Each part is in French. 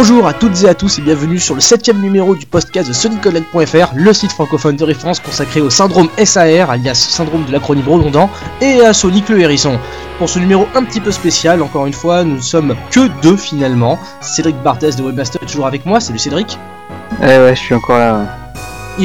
Bonjour à toutes et à tous et bienvenue sur le septième numéro du podcast de SonicConnect.fr, le site francophone de référence consacré au syndrome SAR, alias syndrome de l'acronyme redondant, et à Sonic le hérisson. Pour ce numéro un petit peu spécial, encore une fois, nous ne sommes que deux finalement. Cédric Barthez de Webmaster est toujours avec moi, salut Cédric. Eh ouais, je suis encore là.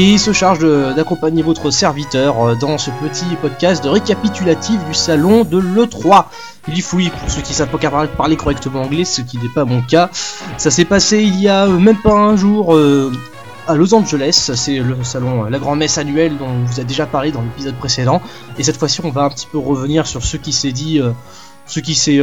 Il se charge d'accompagner votre serviteur euh, dans ce petit podcast de récapitulatif du salon de l'E3. Il y fouille pour ceux qui savent pas par- parler correctement anglais, ce qui n'est pas mon cas. Ça s'est passé il y a euh, même pas un jour euh, à Los Angeles. C'est le salon, la grande messe annuelle dont on vous a déjà parlé dans l'épisode précédent. Et cette fois-ci, on va un petit peu revenir sur ce qui s'est dit, ce qui s'est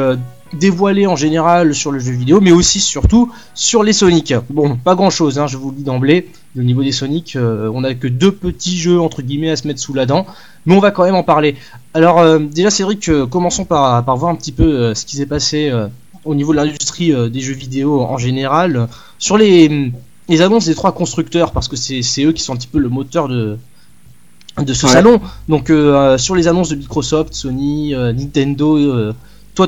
dévoilé en général sur le jeu vidéo, mais aussi surtout sur les Sonic. Bon, pas grand-chose, hein, je vous le dis d'emblée. Au niveau des Sonic, euh, on a que deux petits jeux entre guillemets à se mettre sous la dent, mais on va quand même en parler. Alors euh, déjà Cédric, euh, commençons par, par voir un petit peu euh, ce qui s'est passé euh, au niveau de l'industrie des jeux vidéo en général, sur les, les annonces des trois constructeurs, parce que c'est c'est eux qui sont un petit peu le moteur de, de ce Ouais. salon. Donc euh, sur les annonces de Microsoft, Sony, euh, Nintendo, euh, toi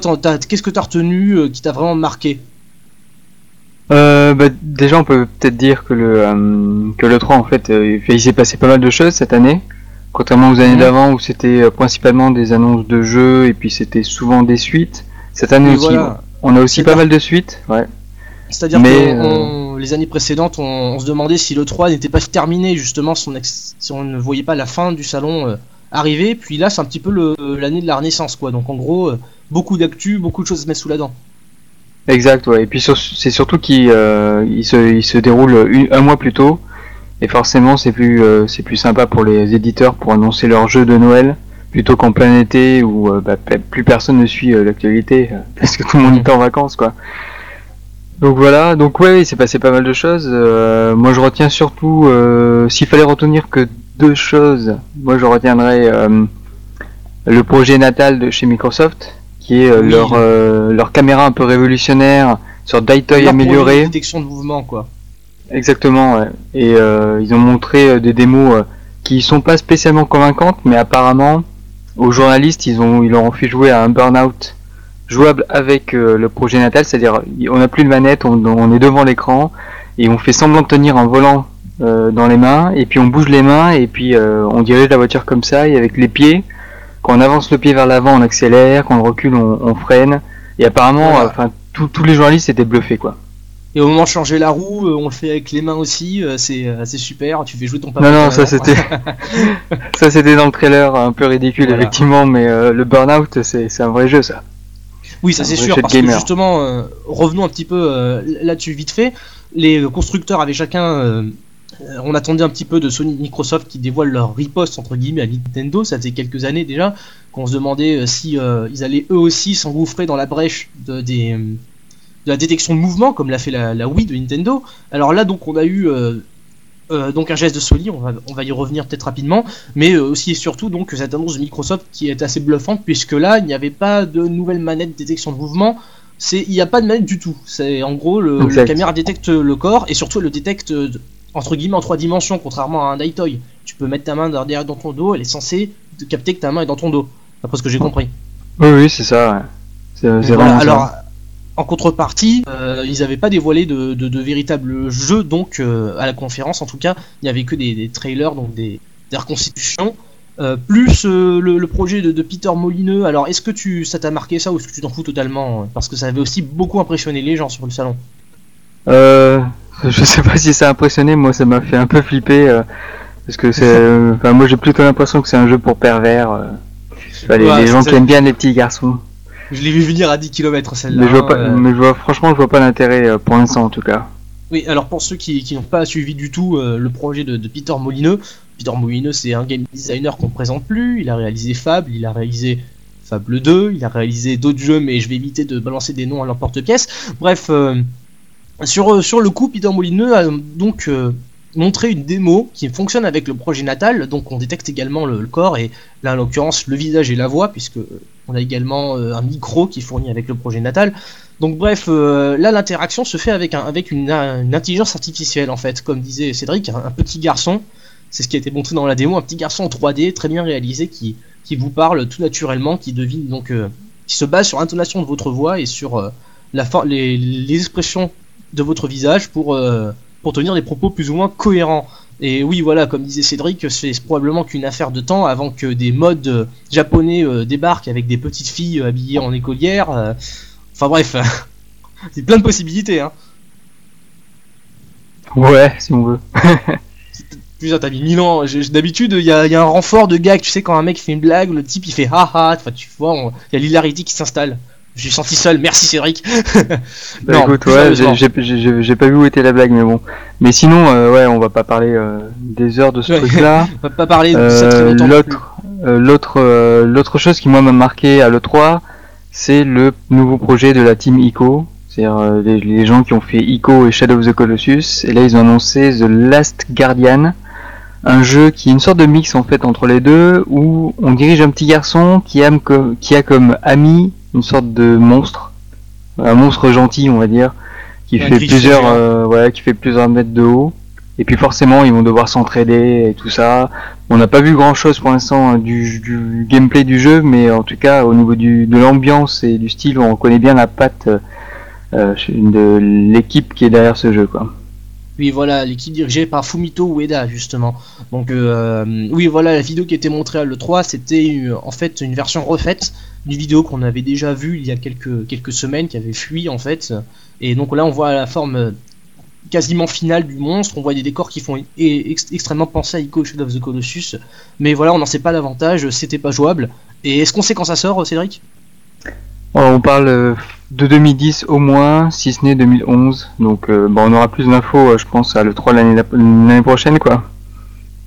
qu'est-ce que t'as retenu euh, qui t'a vraiment marqué Euh, bah, déjà, on peut peut-être dire que le euh, que le 3 en fait, il s'est passé pas mal de choses cette année, contrairement aux années Mhm. d'avant où c'était principalement des annonces de jeux et puis c'était souvent des suites. Cette année aussi, voilà. on a aussi pas pas- mal de suites. Ouais. C'est-à-dire Mais, que on- les années précédentes, on, on se demandait si le 3 n'était pas terminé, justement, si on ne voyait pas la fin du salon arriver. Puis là, c'est un petit peu l'année de la Renaissance, quoi. Donc en gros, euh, beaucoup d'actu, beaucoup de choses se mettre sous la dent. Exact. Ouais. Et puis c'est surtout qu'il euh, il se il se déroule un mois plus tôt et forcément c'est plus euh, c'est plus sympa pour les éditeurs pour annoncer leur jeu de Noël plutôt qu'en plein été où bah, plus personne ne suit l'actualité parce que tout le monde est en vacances quoi. Donc voilà, donc ouais, il s'est passé pas mal de choses. Moi je retiens surtout, s'il fallait retenir que deux choses, moi je retiendrais euh, le projet natal de chez Microsoft, qui est euh, Oui. leur, euh, leur caméra un peu révolutionnaire sur Daytoy amélioré. Détection de mouvement, quoi. Exactement, ouais. Et ils ont montré des démos qui sont pas spécialement convaincantes, mais apparemment, aux journalistes, ils ont ils leur ont fait jouer à un burn-out jouable avec le projet natal, c'est-à-dire on n'a plus de manette, on, on est devant l'écran et on fait semblant de tenir un volant euh, dans les mains, et puis on bouge les mains et puis euh, on dirige la voiture comme ça, et avec les pieds, quand on avance le pied vers l'avant, on accélère, quand on recule, on, on freine. Et apparemment, Voilà. enfin, tous tous les journalistes étaient bluffés, quoi. Et au moment de changer la roue, euh, on le fait avec les mains aussi. euh, c'est super. Tu fais jouer ton papa. Non, non, ça c'était, ça c'était dans le trailer un peu ridicule Voilà. effectivement, mais euh, le Burnout c'est un vrai jeu ça. Oui, ça c'est sûr, parce que gamer. justement, euh, revenons un petit peu euh, là-dessus vite fait. Les constructeurs avaient chacun, on attendait un petit peu de Sony, Microsoft qui dévoilent leur riposte entre guillemets à Nintendo. Ça faisait quelques années déjà qu'on se demandait euh, si euh, ils allaient eux aussi s'engouffrer dans la brèche de, des, euh, de la détection de mouvement comme l'a fait la, la Wii de Nintendo. Alors là, donc, on a eu euh, euh, donc un geste de Sony. On va, on va y revenir peut-être rapidement mais euh, aussi et surtout donc cette annonce de Microsoft qui est assez bluffante puisque là il n'y avait pas de nouvelle manette de détection de mouvement il n'y a pas de manette du tout c'est en gros le, la caméra détecte le corps et surtout elle le détecte euh, entre guillemets en trois dimensions contrairement à un Daytoy tu peux mettre ta main derrière dans ton dos elle est censée te capter que ta main est dans ton dos d'après ce que j'ai compris Oui, oui, c'est ça. ouais. C'est c'est voilà, vraiment alors, ça. en contrepartie, euh, ils n'avaient pas dévoilé de, de, de véritables jeux, donc euh, à la conférence en tout cas, il n'y avait que des, des trailers, donc des, des reconstitutions. Euh, plus euh, le, le projet de, de Peter Molineux. Alors, est-ce que tu, ça t'a marqué ça ou est-ce que tu t'en fous totalement? Parce que ça avait aussi beaucoup impressionné les gens sur le salon. Euh, je sais pas si ça a impressionné, moi ça m'a fait un peu flipper euh, parce que c'est, euh, enfin moi j'ai plutôt l'impression que c'est un jeu pour pervers. euh. Enfin, les, Ouais, les gens qui aiment bien les petits garçons. Je l'ai vu venir à 10 km celle-là. Mais je vois pas, euh. mais je vois, franchement je vois pas l'intérêt pour l'instant en tout cas. Oui, alors pour ceux qui, qui n'ont pas suivi du tout le projet de, de Peter Molineux, Peter Molineux c'est un game designer qu'on ne présente plus, il a réalisé Fable, il a réalisé Fable 2, il a réalisé d'autres jeux mais je vais éviter de balancer des noms à l'emporte-pièce. Bref, sur, euh, sur le coup, Peter Molineux a donc euh, montré une démo qui fonctionne avec le projet natal, donc on détecte également le, corps et là en l'occurrence le visage et la voix puisque euh, on a également euh, un micro qui est fourni avec le projet natal. Donc bref, euh, là l'interaction se fait avec, un, avec une, intelligence artificielle en fait, comme disait Cédric, un, petit garçon, c'est ce qui a été montré dans la démo, un petit garçon en 3D très bien réalisé qui, vous parle tout naturellement, qui devine donc, euh, se base sur l'intonation de votre voix et sur euh, les expressions de votre visage pour, pour tenir des propos plus ou moins cohérents. Et oui, voilà, comme disait Cédric, c'est probablement qu'une affaire de temps avant que des modes japonais débarquent avec des petites filles habillées en écolière. Enfin bref, c'est plein de possibilités. Hein. Ouais, si on veut. Putain, t'as mis mille ans. D'habitude, il y a, un renfort de gag. Tu sais, quand un mec fait une blague, le type il fait haha. Enfin, tu vois, il y a l'hilarité qui s'installe. J'ai senti seul. Merci Cédric. bah, écoute, ouais, j'ai pas vu où était la blague, mais bon. Mais sinon, euh, ouais, on va pas parler euh, des heures de ce truc-là. on va pas parler de euh, L'autre, l'autre, l'autre chose qui moi m'a marqué à l'E3, c'est le nouveau projet de la team ICO. C'est-à-dire les, les, gens qui ont fait ICO et Shadow of the Colossus. Et là, ils ont annoncé The Last Guardian un jeu qui est une sorte de mix en fait entre les deux où on dirige un petit garçon qui, aime qui a comme ami une sorte de monstre, un monstre gentil on va dire, qui fait plusieurs euh, qui fait plusieurs mètres de haut. Et puis forcément ils vont devoir s'entraider et tout ça. On n'a pas vu grand chose pour l'instant hein, du, gameplay du jeu, mais en tout cas au niveau du, de l'ambiance et du style, on connaît bien la patte euh, de l'équipe qui est derrière ce jeu quoi. Oui, voilà, l'équipe dirigée par Fumito Ueda, justement. Donc, euh, oui, voilà, la vidéo qui était montrée à l'E3, c'était euh, en fait une version refaite d'une vidéo qu'on avait déjà vue il y a quelques, quelques semaines, qui avait fui, en fait. Et donc là, on voit la forme euh, quasiment finale du monstre, on voit des décors qui font extrêmement penser à Ico Shadow of the Colossus. Mais voilà, on n'en sait pas davantage, c'était pas jouable. Et est-ce qu'on sait quand ça sort, Cédric? On parle de 2010 au moins, si ce n'est 2011. Donc euh, bon, on aura plus d'infos, euh, je pense, à l'E3 l'année prochaine, quoi.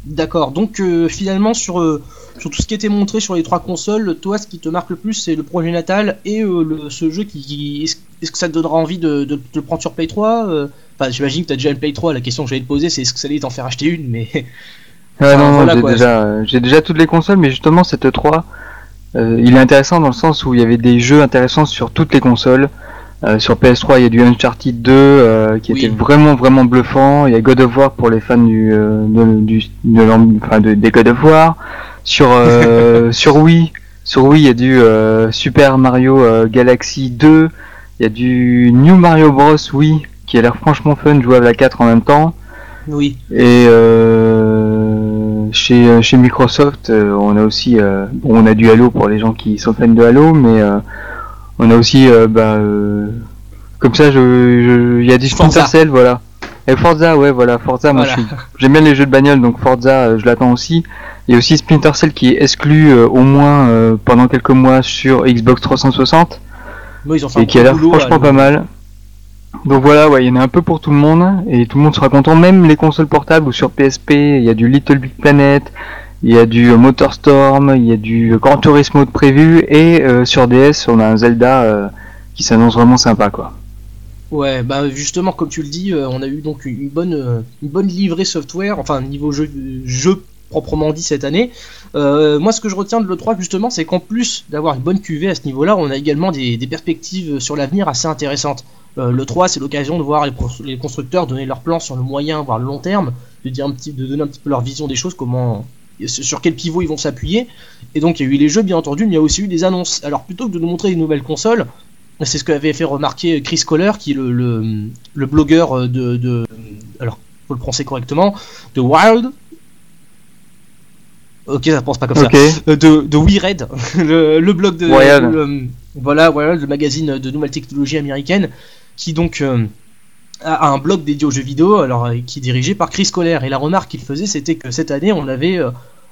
D'accord, donc euh, finalement sur, sur tout ce qui était montré sur les trois consoles, toi ce qui te marque le plus c'est le projet natal et ce jeu qui... est-ce que ça te donnera envie de, de, le prendre sur Play 3 Enfin j'imagine que tu as déjà une Play 3, la question que j'allais te poser c'est est-ce que ça allait t'en faire acheter une mais... non, j'ai déjà, déjà, toutes les consoles mais justement cette 3 euh, il est intéressant dans le sens où il y avait des jeux intéressants sur toutes les consoles. Euh, sur PS3, il y a du Uncharted 2 euh, qui était vraiment vraiment bluffant. Il y a God of War pour les fans du, de, du de, enfin, de, des God of War. Sur sur Wii, sur Wii, il y a du Super Mario Galaxy 2. Il y a du New Mario Bros. Wii qui a l'air franchement fun, jouable à 4 en même temps. Oui. Et chez, euh, chez Microsoft, euh, on a aussi, euh, on a du Halo pour les gens qui sont fans de Halo, mais on a aussi, bah, comme ça, je, il y a du Splinter Cell, voilà. Et Forza, ouais, voilà, Forza, moi j'aime bien les jeux de bagnole, donc Forza, je l'attends aussi. Il y a aussi Splinter Cell qui est exclu au moins pendant quelques mois sur Xbox 360. et qui a l'air franchement pas mal. Donc voilà, ouais, il y en a un peu pour tout le monde et tout le monde sera content. Même les consoles portables ou sur PSP, il y a du Little Big Planet, il y a du Motorstorm, il y a du Gran Turismo de prévu et euh, sur DS, on a un Zelda euh, qui s'annonce vraiment sympa, quoi. Ouais, bah justement, comme tu le dis, euh, on a eu donc une bonne, une bonne livrée software, enfin niveau jeu, jeu proprement dit cette année. moi, ce que je retiens de l'E3 justement, c'est qu'en plus d'avoir une bonne QV à ce niveau-là, on a également des, perspectives sur l'avenir assez intéressantes. Euh, le 3, c'est l'occasion de voir les, constructeurs donner leurs plans sur le moyen, voire le long terme, de, dire un petit, de donner un petit peu leur vision des choses, comment, sur quel pivot ils vont s'appuyer. Et donc, il y a eu les jeux, bien entendu, mais il y a aussi eu des annonces. Alors, plutôt que de nous montrer une nouvelle console, c'est ce qu'avait fait remarquer Chris Kohler, qui est le, blogueur de, de, Alors, faut le prononcer correctement, de Wild, Ok, ça pense pas comme ça. Euh, de, de We Red, le, blog de. voilà, Wild, le magazine de nouvelles technologies américaines, qui donc euh, a un blog dédié aux jeux vidéo, alors euh, qui est dirigé par Chris Kohler. Et la remarque qu'il faisait, c'était que cette année, on avait euh,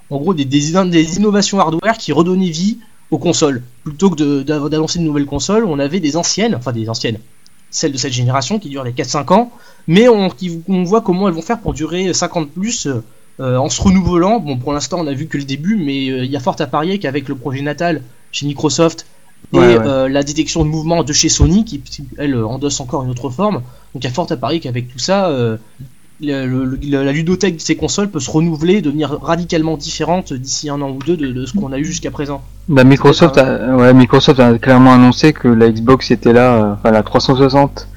en gros des, des, innovations hardware qui redonnaient vie aux consoles. Plutôt que d'annoncer de, nouvelles consoles, on avait des anciennes, enfin des anciennes, celles de cette génération qui durent les 4-5 ans, mais on, on, voit comment elles vont faire pour durer 50 plus. En se renouvelant, bon pour l'instant on a vu que le début, mais il y a fort à parier qu'avec le projet natal chez Microsoft et euh, la détection de mouvement de chez Sony qui elle endosse encore une autre forme. Donc il y a fort à parier qu'avec tout ça, euh, la ludothèque de ces consoles peut se renouveler, devenir radicalement différente d'ici un an ou deux de, ce qu'on a eu jusqu'à présent. Bah, Microsoft, a, ouais, Microsoft a clairement annoncé que la Xbox était là, euh, enfin la 360,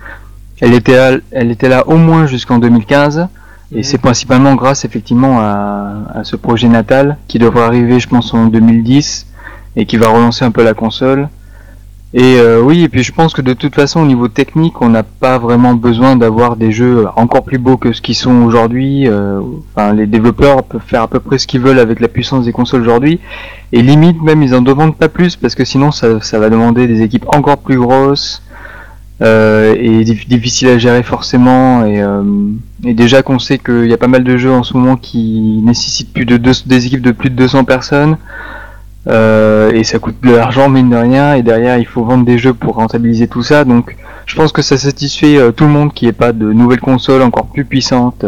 elle était là, elle était là au moins jusqu'en 2015. Et mhm. c'est principalement grâce effectivement à, à, ce projet natal qui devrait arriver, je pense, en 2010 et qui va relancer un peu la console. Et euh, oui, et puis je pense que de toute façon, au niveau technique, on n'a pas vraiment besoin d'avoir des jeux encore plus beaux que ce qu'ils sont aujourd'hui. Euh, enfin, les développeurs peuvent faire à peu près ce qu'ils veulent avec la puissance des consoles aujourd'hui. Et limite, même, ils en demandent pas plus parce que sinon, ça, ça va demander des équipes encore plus grosses euh, et difficiles à gérer forcément. Et, euh, et déjà qu'on sait qu'il y a pas mal de jeux en ce moment qui nécessitent plus de deux, des équipes de plus de 200 personnes. Euh, et ça coûte de l'argent mine de rien et derrière il faut vendre des jeux pour rentabiliser tout ça donc je pense que ça satisfait euh, tout le monde qui ait pas de nouvelles consoles encore plus puissantes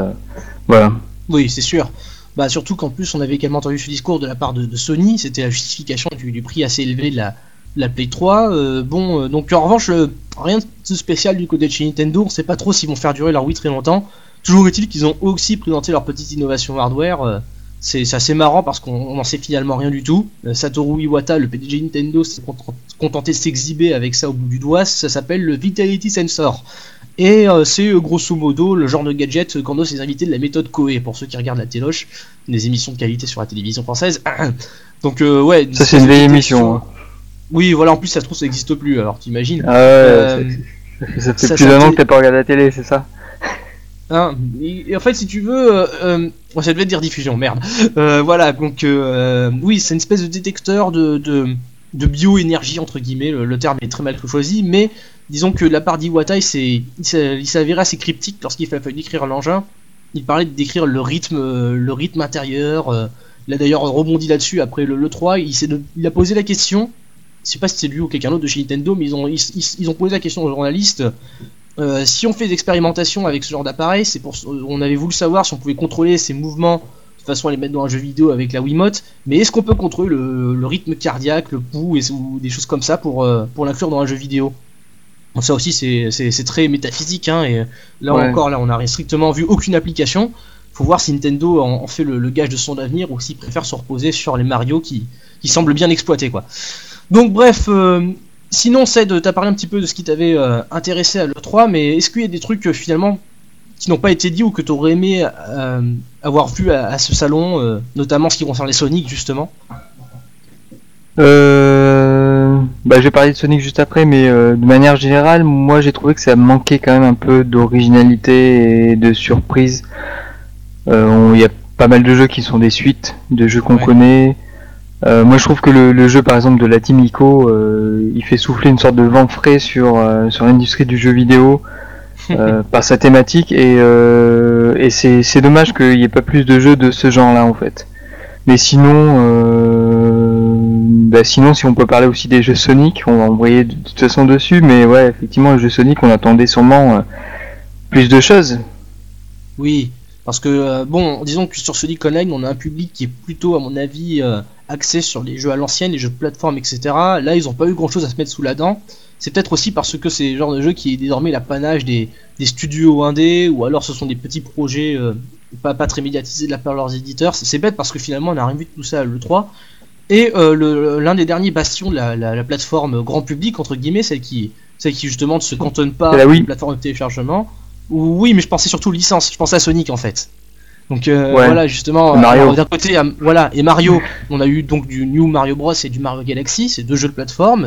voilà oui c'est sûr bah surtout qu'en plus on avait également entendu ce discours de la part de, Sony c'était la justification du, prix assez élevé de la, la Play 3 bon donc en revanche rien de spécial du côté de chez Nintendo on sait pas trop s'ils vont faire durer leur Wii très longtemps toujours est-il qu'ils ont aussi présenté leur petite innovation hardware c'est assez marrant parce qu'on n'en sait finalement rien du tout. Euh, Satoru Iwata, le PDG Nintendo, s'est contenté de s'exhiber avec ça au bout du doigt. Ça s'appelle le Vitality Sensor. Et euh, c'est euh, grosso modo le genre de gadget qu'en ses invités de la méthode Koei, pour ceux qui regardent la téloche, des émissions de qualité sur la télévision française. Donc ouais. Ça c'est une vieille émission. Oui, voilà, en plus ça se trouve ça n'existe plus, alors t'imagines. Ah ouais, ça fait plus d'un an que t'as pas regardé la télé, c'est ça Hein, et, en fait, si tu veux, euh, euh ça devait dire diffusion, merde. Euh, voilà, donc euh, oui, c'est une espèce de détecteur de, de, de bioénergie entre guillemets. Le, terme est très mal choisi, mais disons que la part d'Iwata, il s'avérait assez cryptique lorsqu'il fallait décrire l'engin. Il parlait de décrire le rythme, le rythme intérieur. il a d'ailleurs rebondi là-dessus après le, le 3. Il, il a posé la question je sais pas si c'est lui ou quelqu'un d'autre de chez Nintendo, mais ils ont, ils, ils, ont posé la question aux journalistes euh, si on fait des expérimentations avec ce genre d'appareil, c'est pour, on avait voulu savoir si on pouvait contrôler ses mouvements de façon à les mettre dans un jeu vidéo avec la Wiimote, mais est-ce qu'on peut contrôler le, rythme cardiaque, le pouls et, ou des choses comme ça pour, euh, pour l'inclure dans un jeu vidéo? Ça aussi c'est très métaphysique hein, et là encore là on n'a strictement vu aucune application. Faut voir si Nintendo en, fait le, gage de son avenir ou s'il préfère se reposer sur les Mario qui, qui semblent bien exploités quoi. Donc bref, euh, Sinon, Ced, t'as parlé un petit peu de ce qui t'avait euh, intéressé à l'E3, mais est-ce qu'il y a des trucs euh, finalement qui n'ont pas été dit ou que t'aurais aimé euh, avoir vu à, ce salon, notamment ce qui concerne les Sonic justement? Bah, je vais parler de Sonic juste après, mais de manière générale, moi j'ai trouvé que ça manquait quand même un peu d'originalité et de surprise. Il y a pas mal de jeux qui sont des suites de jeux qu'on connaît. Euh, moi, je trouve que le, jeu, par exemple, de la Team Ico, euh, il fait souffler une sorte de vent frais sur euh, sur l'industrie du jeu vidéo par sa thématique, et, et c'est dommage qu'il n'y ait pas plus de jeux de ce genre-là, en fait. Mais sinon, bah, sinon, si on peut parler aussi des jeux Sonic, on va envoyer de, toute façon dessus, mais ouais, effectivement, le jeu Sonic, on attendait sûrement plus de choses. Oui, parce que bon, disons que sur Sonic Online, on a un public qui est plutôt, à mon avis, axé sur les jeux à l'ancienne, les jeux de plateforme, etc. Là, ils n'ont pas eu grand chose à se mettre sous la dent. C'est peut-être aussi parce que c'est le genre de jeu qui est désormais l'apanage des, des studios indés, ou alors ce sont des petits projets euh, pas, pas très médiatisés de la part de leurs éditeurs. C'est bête parce que finalement, on n'a rien vu de tout ça à l'E3. Et euh, l'un des derniers bastions de la, plateforme grand public, entre guillemets, celle qui, celle qui justement ne se cantonne pas à la plateforme de téléchargement. Oui, mais je pensais surtout licence, je pensais à Sonic en fait. Donc euh, voilà justement Mario. d'un côté voilà et Mario. On a eu donc du New Mario Bros. et du Mario Galaxy c'est deux jeux de plateforme.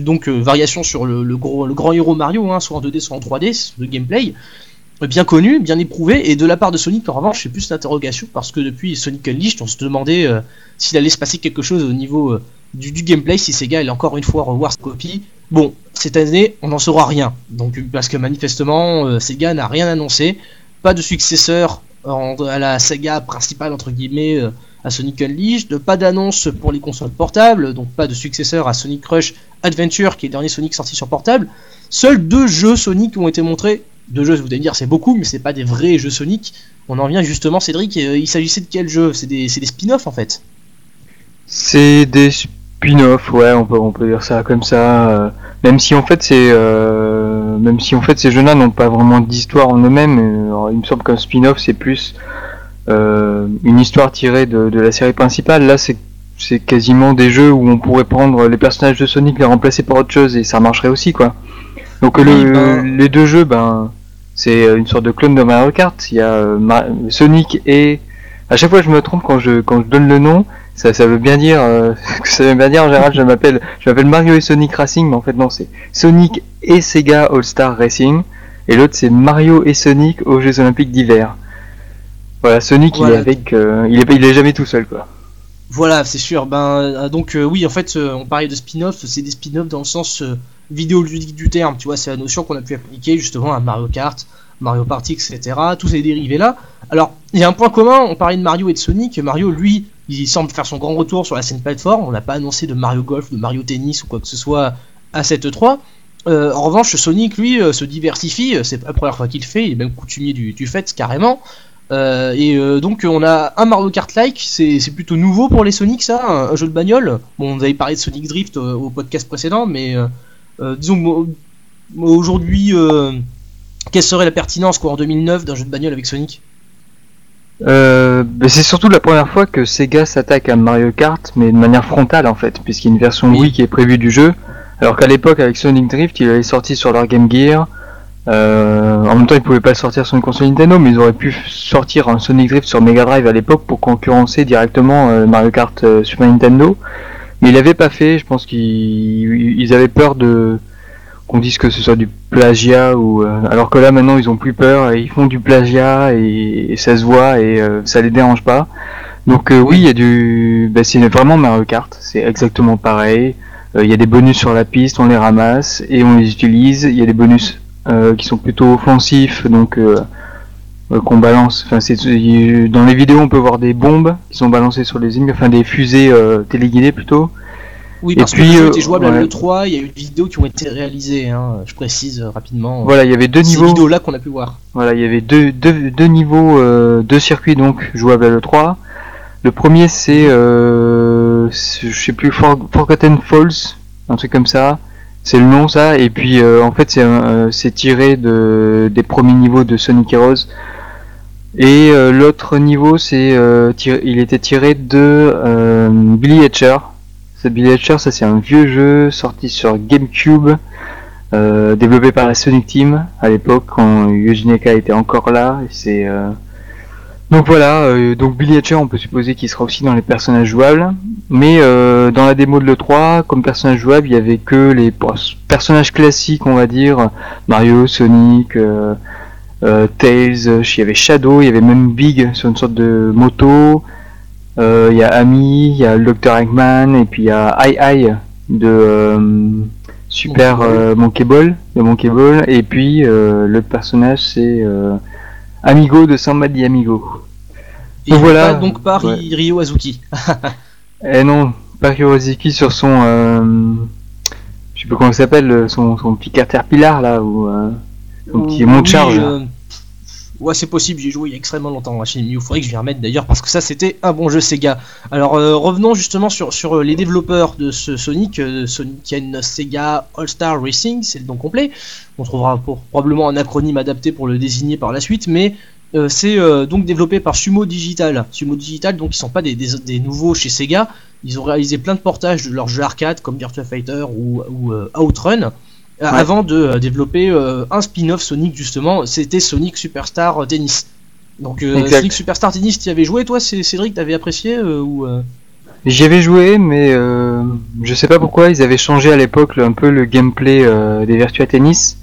Donc euh, variation sur le, gros, le grand héros Mario hein, soit en 2D soit en 3D de gameplay. Euh, bien connu bien éprouvé. Et de la part de Sonic en revanche c'est plus l'interrogation parce que depuis Sonic Unleashed on se demandait s'il allait se passer quelque chose au niveau du, gameplay si Sega allait encore une fois revoir sa copie. Bon cette année on n'en saura rien donc parce que manifestement Sega n'a rien annoncé pas de successeur à la saga principale entre guillemets euh, à Sonic Unleashed, pas d'annonce pour les consoles portables, donc pas de successeur à Sonic Rush Adventure qui est le dernier Sonic sorti sur portable. Seuls deux jeux Sonic ont été montrés. Deux jeux, vous allez dire, c'est beaucoup, mais c'est pas des vrais jeux Sonic. On en vient justement, Cédric, euh, il s'agissait de quel jeu C'est des, des spin-offs en fait C'est des spin-offs, ouais, on peut, on peut dire ça comme ça. Euh, même si en fait c'est euh, même si en fait ces jeux-là n'ont pas vraiment d'histoire en eux-mêmes, euh, il me semble qu'un spin-off c'est plus euh, une histoire tirée de, de, la série principale. Là c'est c'est quasiment des jeux où on pourrait prendre les personnages de Sonic les remplacer par autre chose et ça marcherait aussi quoi. Donc le, ben- les deux jeux ben c'est une sorte de clone de Mario Kart. Il y a Sonic et à chaque fois je me trompe quand je quand je donne le nom ça, ça veut bien dire, euh, ça veut bien dire en général, je m'appelle, je m'appelle Mario et Sonic Racing, mais en fait non, c'est Sonic et Sega All Star Racing, et l'autre c'est Mario et Sonic aux Jeux Olympiques d'hiver. Voilà, Sonic il est avec, euh, il est, il est jamais tout seul quoi. Voilà, c'est sûr. Ben euh, donc oui, en fait, on parlait de spin-off, c'est des spin-off dans le sens vidéoludique du terme. Tu vois, c'est la notion qu'on a pu appliquer justement à Mario Kart, Mario Party, etc. Tous ces dérivés là. Alors, il y a un point commun. On parlait de Mario et de Sonic. Mario, lui, il semble faire son grand retour sur la scène plateforme. On n'a pas annoncé de Mario Golf, de Mario Tennis ou quoi que ce soit à cette 3. Euh, en revanche, Sonic, lui, euh, se diversifie. C'est pas la première fois qu'il fait. Il est même coutumier du, du fait, carrément. Euh, et donc, on a un Mario Kart-like. C'est plutôt nouveau pour les Sonic, ça, un, jeu de bagnole. Bon, on avait parlé de Sonic Drift au podcast précédent, mais disons aujourd'hui, quelle serait la pertinence quoi, en 2009 d'un jeu de bagnole avec Sonic? Euh, c'est surtout la première fois que Sega s'attaque à Mario Kart, mais de manière frontale en fait, puisqu'il y a une version Wii qui est prévue du jeu, alors qu'à l'époque avec Sonic Drift, il avait sorti sur leur Game Gear. Euh, en même temps, ils pouvaient pas sortir sur une console Nintendo, mais ils auraient pu sortir un Sonic Drift sur Mega Drive à l'époque pour concurrencer directement euh, Mario Kart Super Nintendo. Mais ils l'avaient pas fait. Je pense qu'ils avaient peur de qu'on dise que ce soit du plagiat ou euh, alors que là maintenant ils ont plus peur et ils font du plagiat et, ça se voit et euh, ça les dérange pas. Donc euh, oui, il y a du bah, c'est vraiment Mario Kart, c'est exactement pareil. Il y a des bonus sur la piste, on les ramasse et on les utilise. Il y a des bonus qui sont plutôt offensifs, donc qu'on balance. Enfin, c'est dans les vidéos on peut voir des bombes qui sont balancées sur les ennemis, enfin des fusées téléguidées plutôt. Oui, parce que le jeu était jouable à l'E3, il y a eu des vidéos qui ont été réalisées, hein, je précise euh, rapidement. Voilà, il y avait deux niveaux. vidéos là qu'on a pu voir. Voilà, il y avait deux, deux, deux niveaux, euh, deux circuits donc jouables à l'E3. Le premier c'est, euh, je sais plus, Forgotten Falls, un truc comme ça. C'est le nom ça, et puis euh, en fait c'est c'est tiré de, des premiers niveaux de Sonic Heroes. Et l'autre niveau c'est, il était tiré de Billy Hatcher Billy Hatcher, ça c'est un vieux jeu sorti sur GameCube, euh, développé par la Sonic Team à l'époque quand Yuji Naka était encore là. c'est euh, donc voilà, euh, donc Billy Hatcher, on peut supposer qu'il sera aussi dans les personnages jouables, mais dans la démo de l'E3, comme personnage jouable, il y avait que les personnages classiques, on va dire, Mario, Sonic. Tails, il y avait Shadow, il y avait même Big sur une sorte de moto, euh, il y a Ami, il y a le Dr Eggman et puis il y a Ai Ai de euh, Super Monkey Ball, de Monkey Ball et puis euh, le personnage c'est Amigo de Samba di Amigo. Et voilà. donc par Ryo Azuki. eh non, pas Ryo Azuki sur son je sais pas comment il s'appelle, son, son petit caterpillar là, ou son petit charge. Ouais, c'est possible, j'ai joué il y a extrêmement longtemps chez Il faudrait que je m'y remette d'ailleurs parce que ça c'était un bon jeu Sega. Alors euh, revenons justement sur, sur euh, les développeurs de ce Sonic. Euh, Sonic une Sega All-Star Racing, c'est le nom complet. On trouvera probablement un acronyme adapté pour le désigner par la suite, mais c'est donc développé par Sumo Digital. Sumo Digital, donc ils sont pas des, des, nouveaux chez Sega. Ils ont réalisé plein de portages de leurs jeux arcade comme Virtua Fighter ou, ou Outrun. Euh, avant de euh, développer euh, un spin-off Sonic justement, c'était Sonic Superstar Tennis. Donc Sonic Superstar Tennis, tu y avais joué toi, Cédric, t'avais apprécié ou J'y avais joué, mais je sais pas pourquoi ils avaient changé à l'époque un peu le gameplay des Virtua Tennis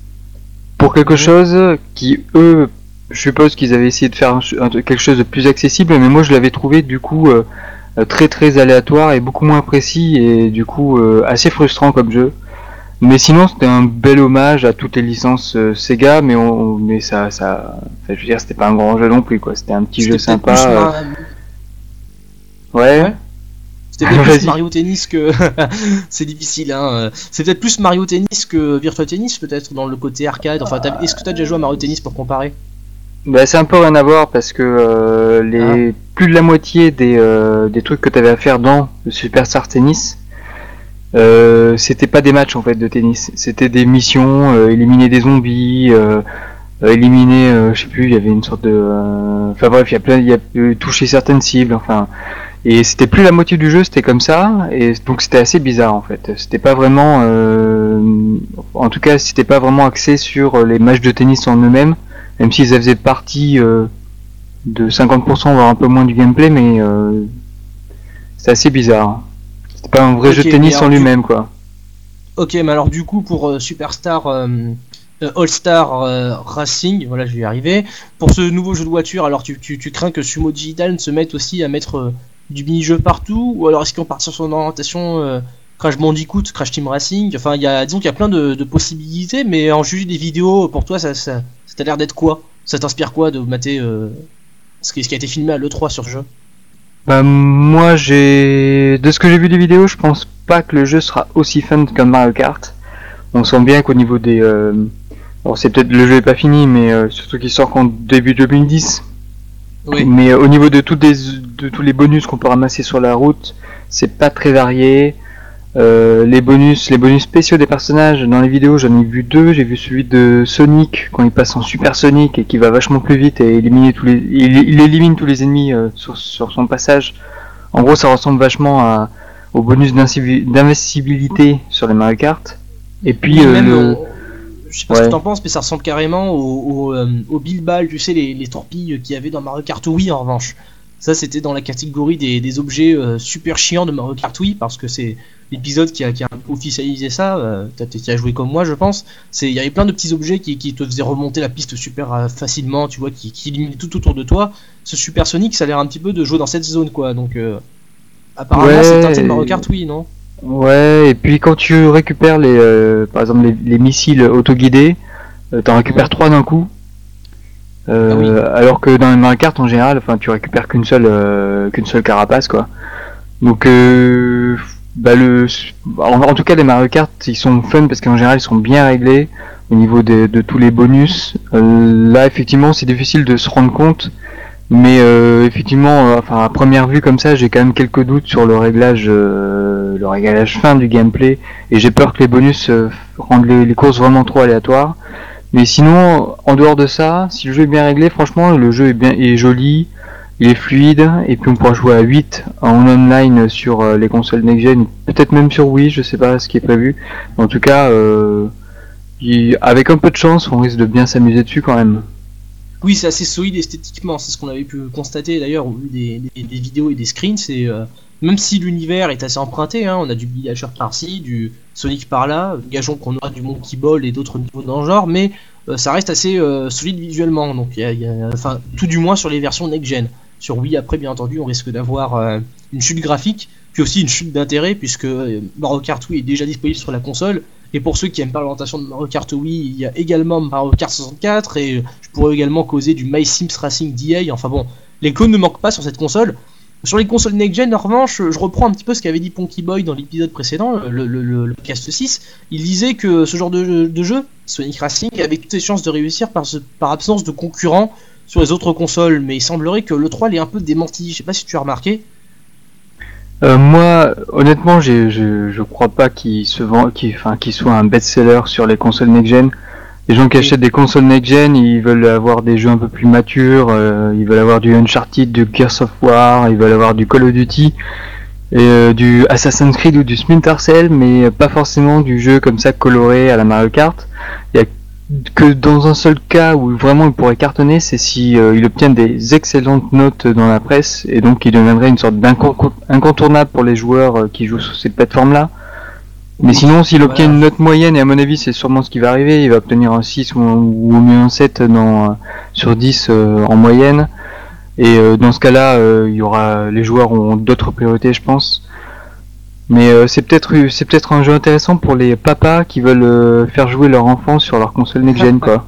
pour quelque chose qui eux, je suppose qu'ils avaient essayé de faire quelque chose de plus accessible, mais moi je l'avais trouvé du coup très très aléatoire et beaucoup moins précis et du coup assez frustrant comme jeu. Mais sinon, c'était un bel hommage à toutes les licences euh, Sega, mais on, mais ça, ça, je veux dire, c'était pas un grand jeu non plus, quoi. C'était un petit jeu sympa. Euh. Ouais. C'était peut-être plus Mario Tennis que. c'est difficile, hein. C'est peut-être plus Mario Tennis que Virtua Tennis, peut-être, dans le côté arcade. Enfin, est-ce que t'as déjà joué à Mario Tennis pour comparer? Bah, c'est un peu rien à voir parce que euh, les ah. plus de la moitié des, des trucs que t'avais à faire dans le Superstar Tennis euh, c'était pas des matchs en fait de tennis, c'était des missions, euh, éliminer des zombies, euh, éliminer, je sais plus, il y avait une sorte de, enfin bref, il y a plein, il y a toucher certaines cibles, enfin, et c'était plus la moitié du jeu, c'était comme ça, et donc c'était assez bizarre en fait. C'était pas vraiment, en tout cas, c'était pas vraiment axé sur les matchs de tennis en eux-mêmes, même s'ils faisaient partie de 50% voire un peu moins du gameplay, mais c'est assez bizarre. C'est pas un vrai jeu de tennis en lui-même, quoi. Ok, mais alors du coup, pour euh, Superstar euh, euh, All-Star Racing, voilà, je vais y arriver. Pour ce nouveau jeu de voiture, alors tu, tu, crains que Sumo Digital ne se mette aussi à mettre du mini-jeu partout Ou alors est-ce qu'on part sur son orientation Crash Bandicoot, Crash Team Racing? Enfin, y a, disons qu'il y a plein de, possibilités, mais en juger des vidéos, pour toi, ça, ça, ça a l'air d'être quoi? Ça t'inspire quoi de mater ce qui, ce qui a été filmé à l'E3 sur ce jeu? Bah, moi, j'ai. De ce que j'ai vu des vidéos, je pense pas que le jeu sera aussi fun comme Mario Kart. On sent bien qu'au niveau des. Euh... Bon, c'est peut-être le jeu est pas fini, mais euh, surtout qu'il sort en début 2010. Oui. Mais euh, au niveau de, toutes les, de tous les bonus qu'on peut ramasser sur la route, c'est pas très varié. Euh, les bonus, les bonus spéciaux des personnages dans les vidéos, j'en ai vu deux. J'ai vu celui de Sonic quand il passe en Super Sonic et qui va vachement plus vite et éliminer tous les, il, élimine tous les ennemis euh, sur, son passage. En gros, ça ressemble vachement à, au bonus d'investibilité sur les Mario Kart. Et puis, euh, je sais pas ce que t'en penses, mais ça ressemble carrément au, au, au Ball, tu sais, les, les torpilles qu'il y avait dans Mario Kart Wii en revanche. Ça, c'était dans la catégorie des, des objets super chiants de Mario Kart Wii parce que c'est l'épisode qui a, qui a officialisé ça, euh, tu as joué comme moi je pense, c'est il y avait plein de petits objets qui, qui, te faisaient remonter la piste super euh, facilement, tu vois, qui, qui éliminaient tout autour de toi. Ce Super Sonic, ça a l'air un petit peu de jouer dans cette zone quoi, donc euh, apparemment c'est un de Mario Kart, oui, non? Ouais, et puis quand tu récupères les, euh, par exemple les, les missiles autoguidés, t'en récupères trois d'un coup. Ah alors que dans les Mario Kart en général, enfin tu récupères qu'une seule qu'une seule carapace quoi. Donc bah le, en, tout cas les Mario Kart ils sont fun parce qu'en général ils sont bien réglés au niveau de, de tous les bonus. Euh, là effectivement c'est difficile de se rendre compte, mais euh, effectivement, euh, enfin à première vue comme ça j'ai quand même quelques doutes sur le réglage, le réglage fin du gameplay et j'ai peur que les bonus rendent les, les, courses vraiment trop aléatoires. Mais sinon en dehors de ça, si le jeu est bien réglé, franchement le jeu est bien est joli il est fluide et puis on pourra jouer à 8 en online sur euh, les consoles next-gen, peut-être même sur Wii, je sais pas ce qui est prévu. En tout cas, euh, avec un peu de chance, on risque de bien s'amuser dessus quand même. Oui, c'est assez solide esthétiquement, c'est ce qu'on avait pu constater d'ailleurs au vu des, vidéos et des screens. C'est euh, même si l'univers est assez emprunté, hein, on a du Villager par-ci, du Sonic par-là, gageons qu'on aura du Monkey Ball et d'autres niveaux dans le genre, mais ça reste assez solide visuellement. Donc, y a, enfin, tout du moins sur les versions next-gen. Sur Wii, après, bien entendu, on risque d'avoir euh, une chute graphique, puis aussi une chute d'intérêt, puisque euh, Mario Kart Wii est déjà disponible sur la console. Et pour ceux qui aiment pas l'orientation de Mario Kart Wii, il y a également Mario Kart 64, et je pourrais également causer du My Sims Racing DA. Enfin bon, les clones ne manquent pas sur cette console. Sur les consoles next-gen, en revanche, je reprends un petit peu ce qu'avait dit Ponky Boy dans l'épisode précédent, le, le, podcast 6. Il disait que ce genre de, jeu, Sonic Racing, avait toutes les chances de réussir par, par absence de concurrents sur les autres consoles, mais il semblerait que le 3 l'ait un peu démenti. Je sais pas si tu as remarqué. Euh, moi, honnêtement, je, je crois pas qu'il se vend, qu'il, enfin, qu'il soit un best-seller sur les consoles next-gen. Les gens qui achètent des consoles next-gen, ils veulent avoir des jeux un peu plus matures, euh, ils veulent avoir du Uncharted, du Gears of War, ils veulent avoir du Call of Duty, et euh, du Assassin's Creed ou du Splinter Cell, mais pas forcément du jeu comme ça coloré à la Mario Kart. Il y a que dans un seul cas où vraiment il pourrait cartonner, c'est si euh, obtient des excellentes notes dans la presse et donc il deviendrait une sorte d'incontournable pour les joueurs euh, qui jouent sur cette plateforme-là. Mais sinon, s'il obtient une note moyenne, et à mon avis c'est sûrement ce qui va arriver, il va obtenir un 6 ou, au mieux un 7 dans, euh, sur 10 en moyenne. Et dans ce cas-là, les joueurs ont d'autres priorités, je pense. Mais euh, c'est peut-être c'est peut-être un jeu intéressant pour les papas qui veulent euh, faire jouer leur enfant sur leur console next-gen quoi.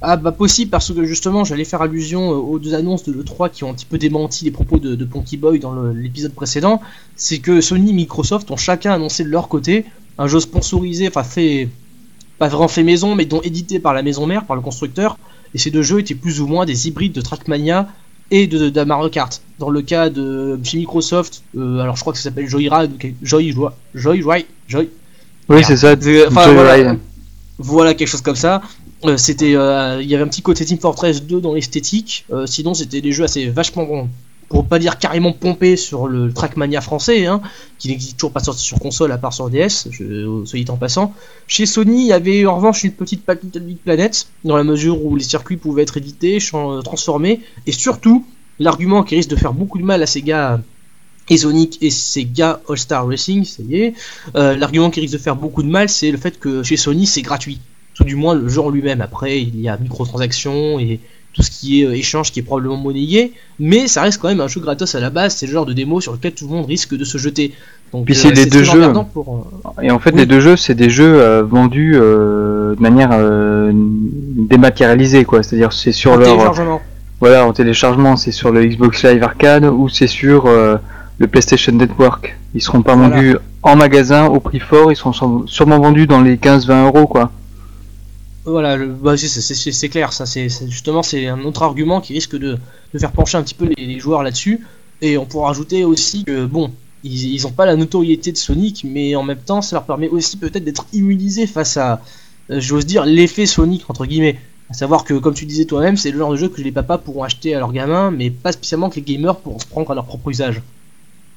Ah bah possible parce que justement j'allais faire allusion euh, aux deux annonces de l'E3 qui ont un petit peu démenti les propos de, de Ponky Boy dans l'épisode précédent. C'est que Sony et Microsoft ont chacun annoncé de leur côté un jeu sponsorisé, enfin fait pas vraiment fait maison mais dont édité par la maison mère, par le constructeur. Et ces deux jeux étaient plus ou moins des hybrides de Trackmania et de, de, Mario Kart. Dans le cas de chez Microsoft, euh, alors je crois que ça s'appelle Joyride, Joy, Joy, Joy, Joy. Oui, c'est ça. Enfin, voilà, voilà, quelque chose comme ça. Euh, c'était, euh, il y avait un petit côté Team Fortress 2 dans l'esthétique. sinon, c'était des jeux assez vachement bons pour pas dire carrément pompé sur le Trackmania français, hein, qui n'existe toujours pas sorti sur console à part sur DS, je, soit dit en passant. Chez Sony, il y avait en revanche une petite Big Planet, dans la mesure où les circuits pouvaient être édités, transformés, et surtout, l'argument qui risque de faire beaucoup de mal à Sega et Sonic et Sega All-Star Racing, ça y est. Euh, L'argument qui risque de faire beaucoup de mal, c'est le fait que chez Sony, c'est gratuit. Tout du moins le en lui-même. Après, il y a microtransactions et tout ce qui est euh, échange qui est probablement monnayé, mais ça reste quand même un jeu gratos à la base, c'est le genre de démo sur lequel tout le monde risque de se jeter. Donc, Puis c'est deux jeux. Et en fait, les deux jeux, c'est des jeux vendus de manière dématérialisée, quoi. C'est-à-dire, c'est sur leur. Voilà, en téléchargement, c'est sur le Xbox Live Arcade ou c'est sur le PlayStation Network. Ils seront pas vendus en magasin au prix fort, ils seront sûrement vendus dans les 15-20 euros quoi. Voilà, bah, c'est clair, ça c'est justement c'est un autre argument qui risque de, faire pencher un petit peu les, joueurs là-dessus. Et on pourra ajouter aussi que bon, ils n'ont pas la notoriété de Sonic, mais en même temps ça leur permet aussi peut-être d'être immunisés face à, euh, j'ose dire, l'effet Sonic entre guillemets. À savoir que, comme tu disais toi-même, c'est le genre de jeu que les papas pourront acheter à leurs gamins, mais pas spécialement que les gamers pourront se prendre à leur propre usage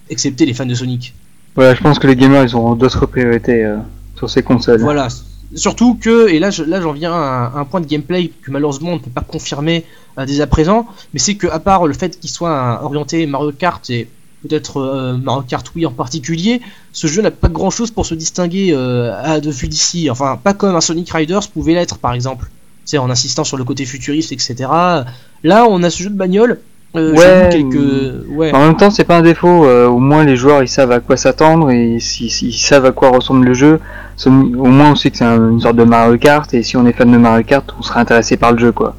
excepté les fans de Sonic. Voilà, je pense que les gamers ils auront d'autres priorités euh, sur ces consoles. Voilà, surtout que, et là, j'en viens à un, point de gameplay que malheureusement on ne peut pas confirmer euh, dès à présent, mais c'est que à part le fait qu'il soit orienté Mario Kart et peut-être euh, Mario Kart Wii en particulier, ce jeu n'a pas grand chose pour se distinguer à de vue d'ici. Enfin, pas comme un Sonic Riders pouvait l'être par exemple. C'est en insistant sur le côté futuriste, etc. Là, on a ce jeu de bagnole euh, ouais, En même temps, c'est pas un défaut. Euh, au moins, les joueurs ils savent à quoi s'attendre et s'ils savent à quoi ressemble le jeu, au moins on sait que c'est une sorte de Mario Kart et si on est fan de Mario Kart, on sera intéressé par le jeu, quoi.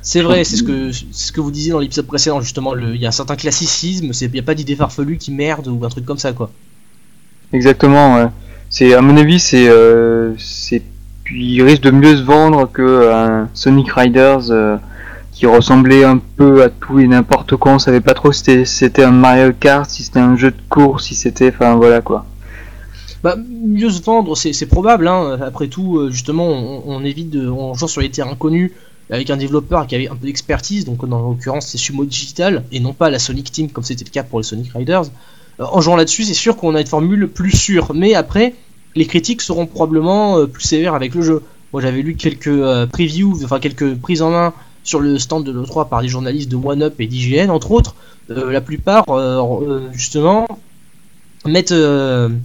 C'est vrai, c'est ce que ce que vous disiez dans l'épisode précédent justement. Il y a un certain classicisme, il n'y a pas d'idée farfelue qui merde ou un truc comme ça, quoi. Exactement. Ouais. C'est à mon avis, c'est euh, c'est il risque de mieux se vendre que un Sonic Riders qui ressemblait un peu à tout et n'importe quoi. On savait pas trop si c'était un Mario Kart, si c'était un jeu de course, si c'était. Enfin voilà quoi. Bah, mieux se vendre, c'est probable. Hein. Après tout, euh, justement, on, évite de. On joue sur les terrains connus avec un développeur qui avait un peu d'expertise. Donc, dans l'occurrence, c'est Sumo Digital et non pas la Sonic Team comme c'était le cas pour les Sonic Riders. Euh, en jouant là-dessus, c'est sûr qu'on a une formule plus sûre. Mais après, les critiques seront probablement euh, plus sévères avec le jeu. Moi, j'avais lu quelques previews, enfin quelques prises en main sur le stand de l'E3 par des journalistes de OneUp et d'IGN, entre autres, euh, la plupart, euh, euh, justement, mettent,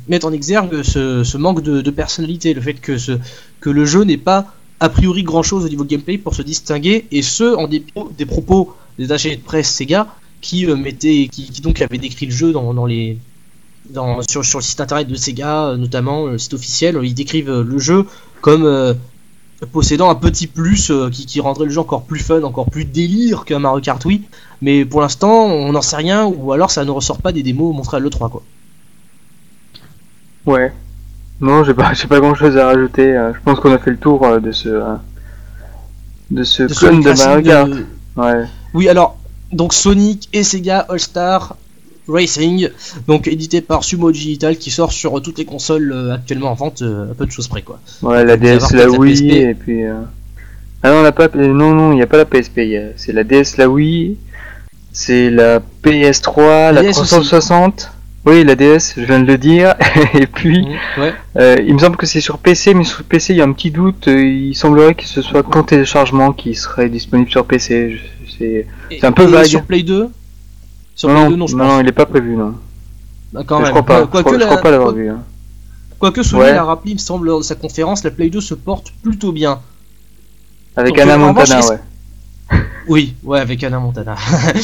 mettent, en exergue ce, manque de, personnalité, le fait que, ce, que le jeu n'est pas a priori grand chose au niveau gameplay pour se distinguer, et ce, en dépit des propos des attachés de presse Sega, qui, mettaient, qui, donc avaient décrit le jeu dans, les, dans, sur, sur, le site internet de Sega, notamment le site officiel, ils décrivent le jeu comme possédant un petit plus euh, qui, rendrait le jeu encore plus fun, encore plus délire qu'un Mario Kart Wii. Mais pour l'instant, on n'en sait rien, ou alors ça ne ressort pas des démos montrées à l'E3 quoi. Ouais. Non, j'ai pas, pas grand chose à rajouter. Euh, je pense qu'on a fait le tour euh, de ce. de ce clone de Mario Kart. Ouais. Oui, alors, donc Sonic et Sega All-Star Racing, donc édité par Sumo Digital, qui sort sur toutes les consoles euh, actuellement en vente, euh, à peu de choses près quoi. Ouais, la DS, la Wii, et puis. Euh, ah non, la pas... non, non, il n'y a pas la PSP, c'est la DS, la Wii, c'est la PS3, la, 360. Oui, la DS, je viens de le dire. et puis, il me semble que c'est sur PC, mais sur PC, il y a un petit doute. Il semblerait que ce soit qu'en téléchargement qui serait disponible sur PC. C'est un peu vague. sur Play 2 non, non, il est pas prévu, non. Bah, je crois pas, je, crois, pas l'avoir vu. Hein. Quoique Sony l'a rappelé, il me semble, lors de sa conférence, la Play 2 se porte plutôt bien. Avec Anna Montana, ouais. Oui, ouais, avec Anna Montana.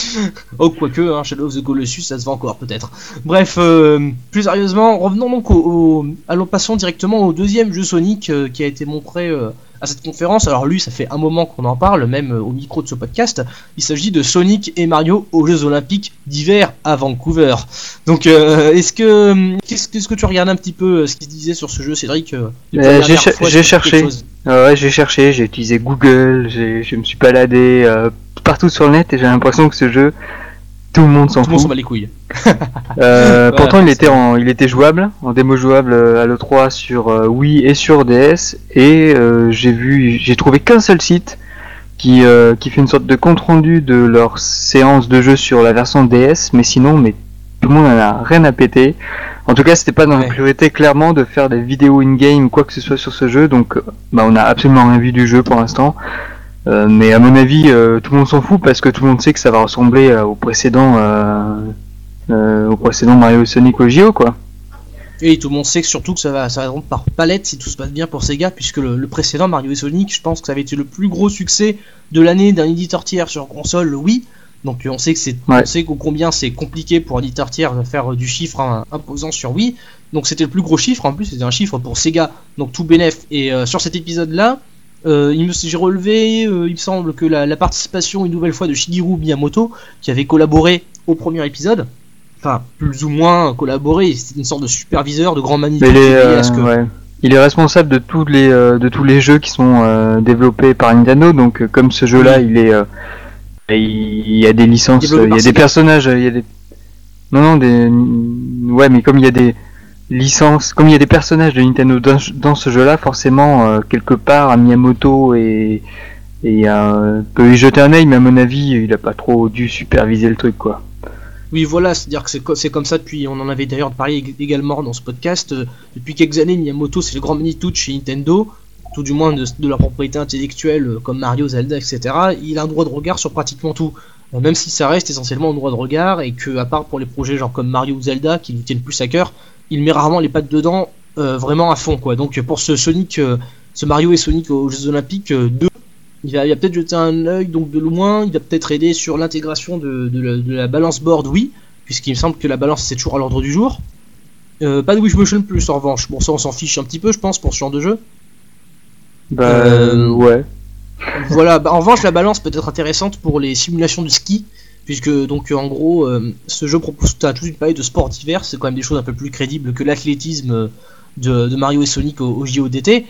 oh, quoique, hein, Shadow of the Colossus, ça se va encore peut-être. Bref, euh, plus sérieusement, revenons donc au, allons passons directement au deuxième jeu Sonic euh, qui a été montré euh, à cette conférence. Alors lui, ça fait un moment qu'on en parle, même au micro de ce podcast. Il s'agit de Sonic et Mario aux Jeux Olympiques d'hiver à Vancouver. Donc, est-ce que qu'est-ce que tu regardes un petit peu ce qui se disait sur ce jeu, Cédric J'ai cherché. ouais, j'ai cherché, j'ai utilisé Google, je me suis baladé partout sur le net et j'ai l'impression que ce jeu, tout le monde s'en fout. Tout le monde s'en bat les couilles. euh, pourtant, il était, en, il était jouable, en démo jouable euh, à l'E3 sur euh, Wii et sur DS. Et euh, j'ai vu, j'ai trouvé qu'un seul site qui, qui fait une sorte de compte rendu de leur séance de jeu sur la version DS. Mais sinon, mais tout le monde en a rien à péter. En tout cas, c'était pas dans la priorité clairement de faire des vidéos in-game ou quoi que ce soit sur ce jeu. Donc, bah, on a absolument rien vu du jeu pour l'instant. Euh, mais à mon avis, euh, tout le monde s'en fout parce que tout le monde sait que ça va ressembler euh, au précédent au précédent Mario Sonic au JO quoi. Et tout le monde sait que surtout que ça va, ça va par palette si tout se passe bien pour Sega, puisque le, précédent Mario et Sonic, je pense que ça avait été le plus gros succès de l'année d'un éditeur tiers sur console, oui. Donc on sait que c'est, on sait combien c'est compliqué pour un éditeur tiers de faire du chiffre imposant sur Wii. Donc c'était le plus gros chiffre, en plus c'était un chiffre pour Sega, donc tout bénef. Et euh, sur cet épisode-là, euh, j'ai relevé, euh, il me semble que la, la, participation une nouvelle fois de Shigeru Miyamoto, qui avait collaboré au premier épisode, enfin plus ou moins collaboré, c'est une sorte de superviseur, de grand manipulant. Euh, il est responsable de tous les euh, de tous les jeux qui sont euh, développés par Nintendo, donc comme ce jeu-là, il est il y a des licences, il y a des personnages, il y a des non non des ouais mais comme il y a des licences, comme il y a des personnages de Nintendo dans, ce jeu-là, forcément quelque part Miyamoto et et peut y jeter un œil, mais à mon avis, il a pas trop dû superviser le truc quoi. Oui, voilà, c'est-à-dire que c'est comme ça depuis, on en avait d'ailleurs parlé également dans ce podcast, euh, depuis quelques années, Miyamoto c'est le grand Manitou chez Nintendo, tout du moins de, leur propriété intellectuelle euh, comme Mario, Zelda, etc. Il a un droit de regard sur pratiquement tout, euh, même si ça reste essentiellement un droit de regard et que, à part pour les projets genre comme Mario ou Zelda qui lui tiennent plus à cœur, il met rarement les pattes dedans vraiment à fond, quoi. Donc pour ce Sonic, ce Mario et Sonic aux Jeux Olympiques 2, il va, peut-être jeter un œil donc de loin, il va peut-être aider sur l'intégration de, la, balance board, oui, puisqu'il me semble que la balance c'est toujours à l'ordre du jour. Euh, pas de Wish Motion Plus en revanche, bon ça on s'en fiche un petit peu je pense pour ce genre de jeu. Bah euh, ouais. voilà, bah, en revanche la balance peut être intéressante pour les simulations de ski, puisque donc en gros euh, ce jeu propose toute une palette de sports divers, c'est quand même des choses un peu plus crédibles que l'athlétisme de, Mario et Sonic au, JODT.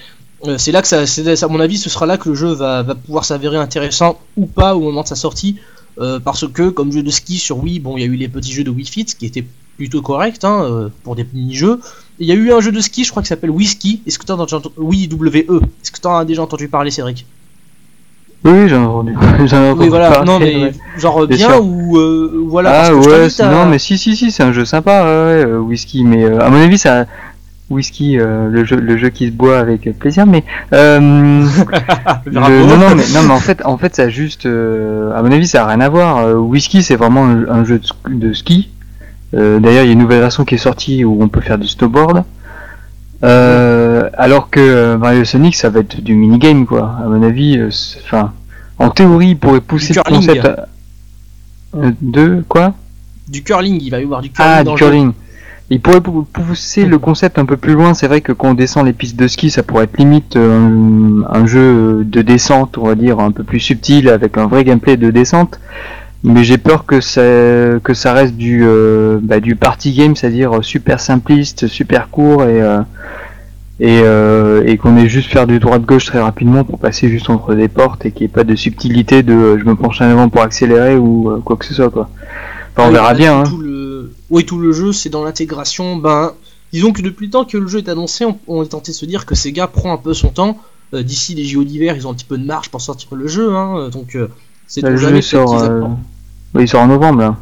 Euh, c'est là que ça, à mon avis, ce sera là que le jeu va, pouvoir s'avérer intéressant ou pas au moment de sa sortie, euh, parce que comme jeu de ski sur Wii, bon, il y a eu les petits jeux de Wii Fit qui étaient plutôt corrects hein, euh, pour des mini-jeux. Il y a eu un jeu de ski, je crois, qui s'appelle Wii Est-ce que Oui, WE. Est-ce que tu as déjà entendu parler, Cédric? Oui, j'en ai entendu. entendu oui, voilà. non, mais genre bien, ou voilà. Ah ouais, non, mais si, si, si, c'est un jeu sympa, ouais, Whisky. Mais à mon avis, ça, whisky, euh, le, jeu, le jeu qui se boit avec plaisir, mais, euh, non, non, mais non, mais en fait, en fait, ça juste, euh, à mon avis, ça a rien à voir. Euh, whisky, c'est vraiment un, jeu de, ski. D'ailleurs, il y a une nouvelle version qui est sortie où on peut faire du snowboard. Alors que Mario Sonic, ça va être du minigame, quoi. À mon avis, enfin, en théorie, il pourrait pousser le concept de quoi? Du curling, il va y avoir du curling. Ah, du curling. Il pourrait pousser le concept un peu plus loin. C'est vrai que quand on descend les pistes de ski, ça pourrait être limite euh, un, jeu de descente, on va dire, un peu plus subtil, avec un vrai gameplay de descente. Mais j'ai peur que ça, que ça reste du, euh, bah, du party game, c'est-à-dire super simpliste, super court et, euh, et, et qu'on ait juste faire du droit de gauche très rapidement pour passer juste entre des portes et qu'il n'y ait pas de subtilité de je me penche en avant pour accélérer ou quoi que ce soit quoi. Enfin, on verra bien. Hein oui, tout le jeu, c'est dans l'intégration. Ben, disons que depuis le temps que le jeu est annoncé, on, est tenté de se dire que Sega prend un peu son temps. Euh, d'ici les JO d'hiver, ils ont un petit peu de marge pour sortir le jeu, hein, donc euh, c'est le jeu sort, euh, oui, il sort en novembre là.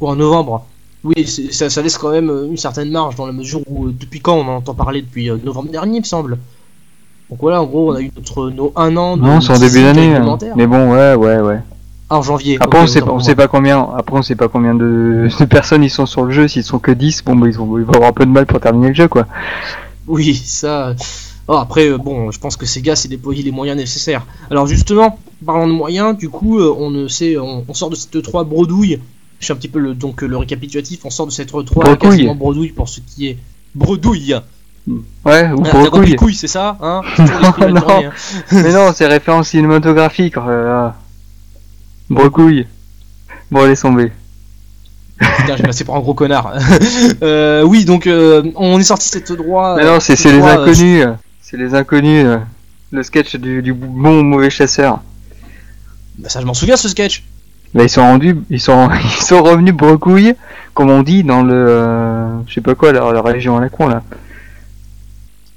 Ou en novembre. Oui, ça, ça, laisse quand même une certaine marge dans la mesure où depuis quand on en entend parler depuis novembre dernier, il me semble. Donc voilà, en gros, on a eu notre nos un an. De non, c'est en début d'année. Hein. Mais bon, ouais, ouais, ouais en janvier. Après, on, sait, on sait pas combien. Après, on sait pas combien de, personnes ils sont sur le jeu. S'ils sont que 10, bon, bah, ils, vont, avoir un peu de mal pour terminer le jeu, quoi. Oui, ça. Oh, après, euh, bon, je pense que Sega s'est déployé les moyens nécessaires. Alors justement, parlant de moyens, du coup, euh, on ne sait, on, sort de cette 3 bredouille. Je suis un petit peu le, donc le récapitulatif. On sort de cette 3 quasiment bredouille pour ce qui est bredouille. Ouais, ou pour c'est ça, hein? Non, hein. Mais non, c'est référence cinématographique. Brocouille. Bon, allez tomber. Putain, j'ai passé pour un gros connard. euh, oui, donc euh, on est sorti cette droit. Mais non, c'est les euh, inconnus. C'est les inconnus. Euh, le sketch du, du bon ou mauvais chasseur. Bah ça, je m'en souviens ce sketch. Bah, ils sont rendus, ils sont, ils sont revenus brocouille, comme on dit dans le, je sais pas quoi, la, la région à la con là.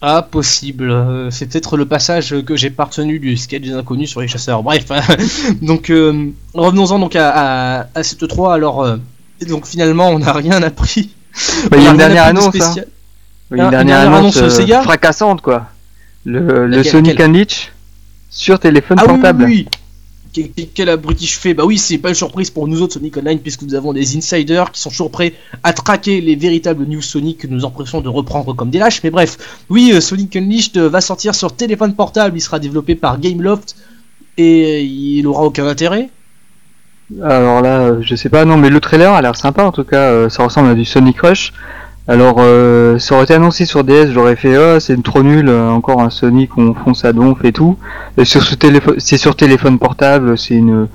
Ah, possible. Euh, c'est peut-être le passage que j'ai partenu du sketch des inconnus sur les chasseurs. Bref. donc, euh, revenons-en donc à, à, cette 3. Alors, euh, donc finalement, on n'a rien appris. Bah, il y a une dernière annonce. Hein. une, dernière annonce, fracassante, quoi. Le, le Sonic Unleash sur téléphone ah, portable. Oui, oui, quel abruti je fais Bah oui, c'est pas une surprise pour nous autres Sonic Online, puisque nous avons des insiders qui sont toujours prêts à traquer les véritables news Sonic que nous empressons de reprendre comme des lâches. Mais bref, oui, euh, Sonic Unleashed va sortir sur téléphone portable, il sera développé par Gameloft et il aura aucun intérêt. Alors là, je sais pas, non, mais le trailer a l'air sympa en tout cas, ça ressemble à du Sonic Rush. Alors, euh, ça aurait été annoncé sur DS, j'aurais fait oh, c'est trop nul, euh, encore un Sonic on fonce à donf et tout. Et sur ce téléphone, c'est sur téléphone portable, c'est une,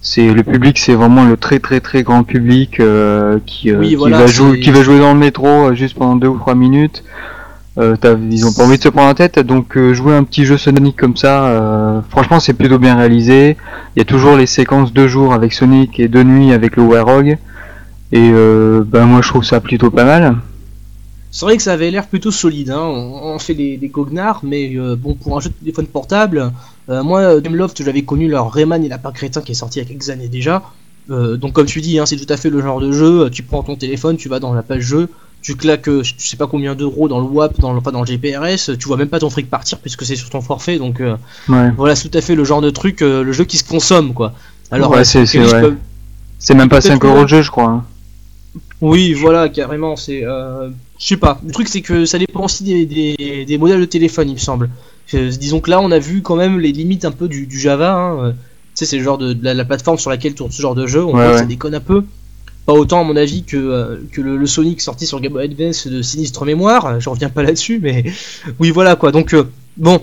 c'est le public, c'est vraiment le très très très grand public euh, qui, qui va jouer, qui va jouer dans le métro juste pendant deux ou trois minutes. ils ont pas envie de se prendre la tête, donc jouer un petit jeu Sonic comme ça, franchement c'est plutôt bien réalisé. Il y a toujours les séquences de jour avec Sonic et de nuit avec le Warhog. Et ben moi je trouve ça plutôt pas mal. C'est vrai que ça avait l'air plutôt solide, hein. on, fait des, des goguenards, mais euh, bon, pour un jeu de téléphone portable, euh, moi, Gameloft, j'avais connu leur Rayman et la Crétin qui est sorti il y a quelques années déjà. Euh, donc, comme tu dis, hein, c'est tout à fait le genre de jeu. Tu prends ton téléphone, tu vas dans la page jeu, tu claques, je sais pas combien d'euros dans le WAP, dans le, pas dans le GPRS, tu vois même pas ton fric partir puisque c'est sur ton forfait. Donc, voilà, c'est tout à fait le genre de truc, le jeu qui se consomme, quoi. Alors, c'est même pas 5 euros de jeu, je crois. Hein. Oui, voilà, carrément, c'est je sais pas. Le truc, c'est que ça dépend aussi des, modèles de téléphone, il me semble. Euh, disons que là, on a vu quand même les limites un peu du, Java. Hein. Euh, tu sais, c'est le genre de, la, plateforme sur laquelle tourne ce genre de jeu. On voit que ça déconne un peu. Pas autant, à mon avis, que, euh, que le, Sonic sorti sur Game Boy Advance de sinistre mémoire. Je reviens pas là-dessus, mais oui, voilà quoi. Donc, bon,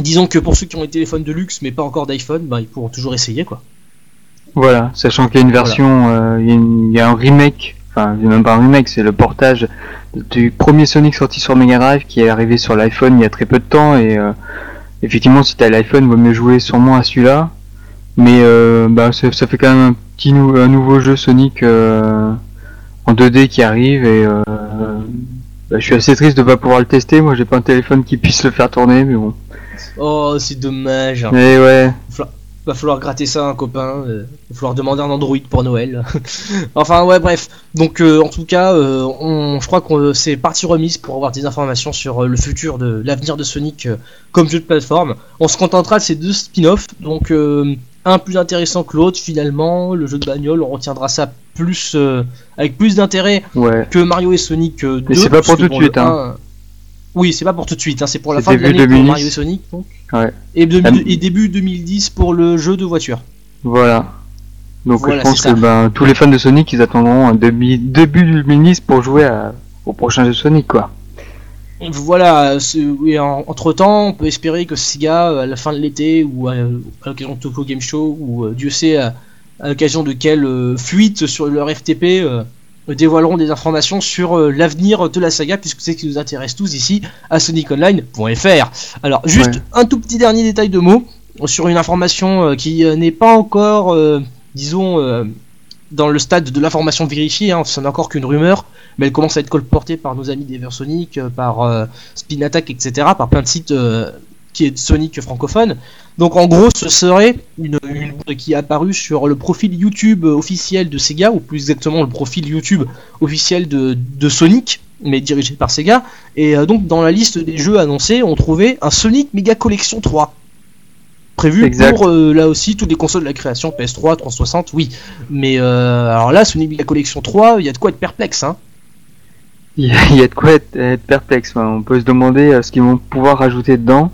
disons que pour ceux qui ont des téléphones de luxe, mais pas encore d'iPhone, bah, ils pourront toujours essayer quoi. Voilà, sachant qu'il y a une version, il y, a un remake enfin même pas un remake, c'est le portage du premier Sonic sorti sur Mega Drive qui est arrivé sur l'iPhone il y a très peu de temps et euh, effectivement si t'as l'iPhone vaut mieux jouer sûrement à celui-là. Mais euh, bah, ça, fait quand même un petit un nouveau jeu Sonic euh, en 2D qui arrive et bah, je suis assez triste de pas pouvoir le tester. Moi j'ai pas un téléphone qui puisse le faire tourner mais bon. Oh c'est dommage. Mais ouais Va falloir gratter ça un copain. Euh, va falloir demander un Android pour Noël. enfin ouais bref. Donc euh, en tout cas, euh, on, je crois que c'est partie remise pour avoir des informations sur le futur de l'avenir de Sonic comme jeu de plateforme. On se contentera de ces deux spin-offs. Donc un plus intéressant que l'autre finalement. Le jeu de bagnole, on retiendra ça plus avec plus d'intérêt que Mario et Sonic 2. Mais c'est pas pour tout de suite. Hein. Oui, c'est pas pour tout de suite, hein, c'est pour la fin de l'année pour Mario et Sonic. Donc. Ouais. Et, début 2010 pour le jeu de voiture. Voilà. Donc je pense que ben, tous les fans de Sonic, ils attendront un début, début 2010 pour jouer au prochain jeu Sonic, quoi. Voilà, entre temps, on peut espérer que Sega, à la fin de l'été, ou à, l'occasion de Tokyo Game Show, ou euh, Dieu sait à, l'occasion de quelle euh, fuite sur leur FTP, euh, dévoileront des informations sur euh, l'avenir de la saga, puisque c'est ce qui nous intéresse tous ici à SonicOnline.fr. Alors, juste un tout petit dernier détail de mots sur une information euh, qui euh, n'est pas encore, disons, dans le stade de l'information vérifiée, hein, ce n'est encore qu'une rumeur, mais elle commence à être colportée par nos amis d'Eversonic, par Spin Attack, etc., par plein de sites qui est Sonic francophone. Donc en gros, ce serait une, une qui est apparue sur le profil YouTube officiel de Sega, ou plus exactement le profil YouTube officiel de, de Sonic, mais dirigé par Sega. Et euh, donc dans la liste des jeux annoncés, on trouvait un Sonic Mega Collection 3. Prévu pour euh, là aussi toutes les consoles de la création PS3, 360, oui. Mais euh, alors là, Sonic Mega Collection 3, il y a de quoi être perplexe, hein. Il y a de quoi être, perplexe. On peut se demander ce qu'ils vont pouvoir rajouter dedans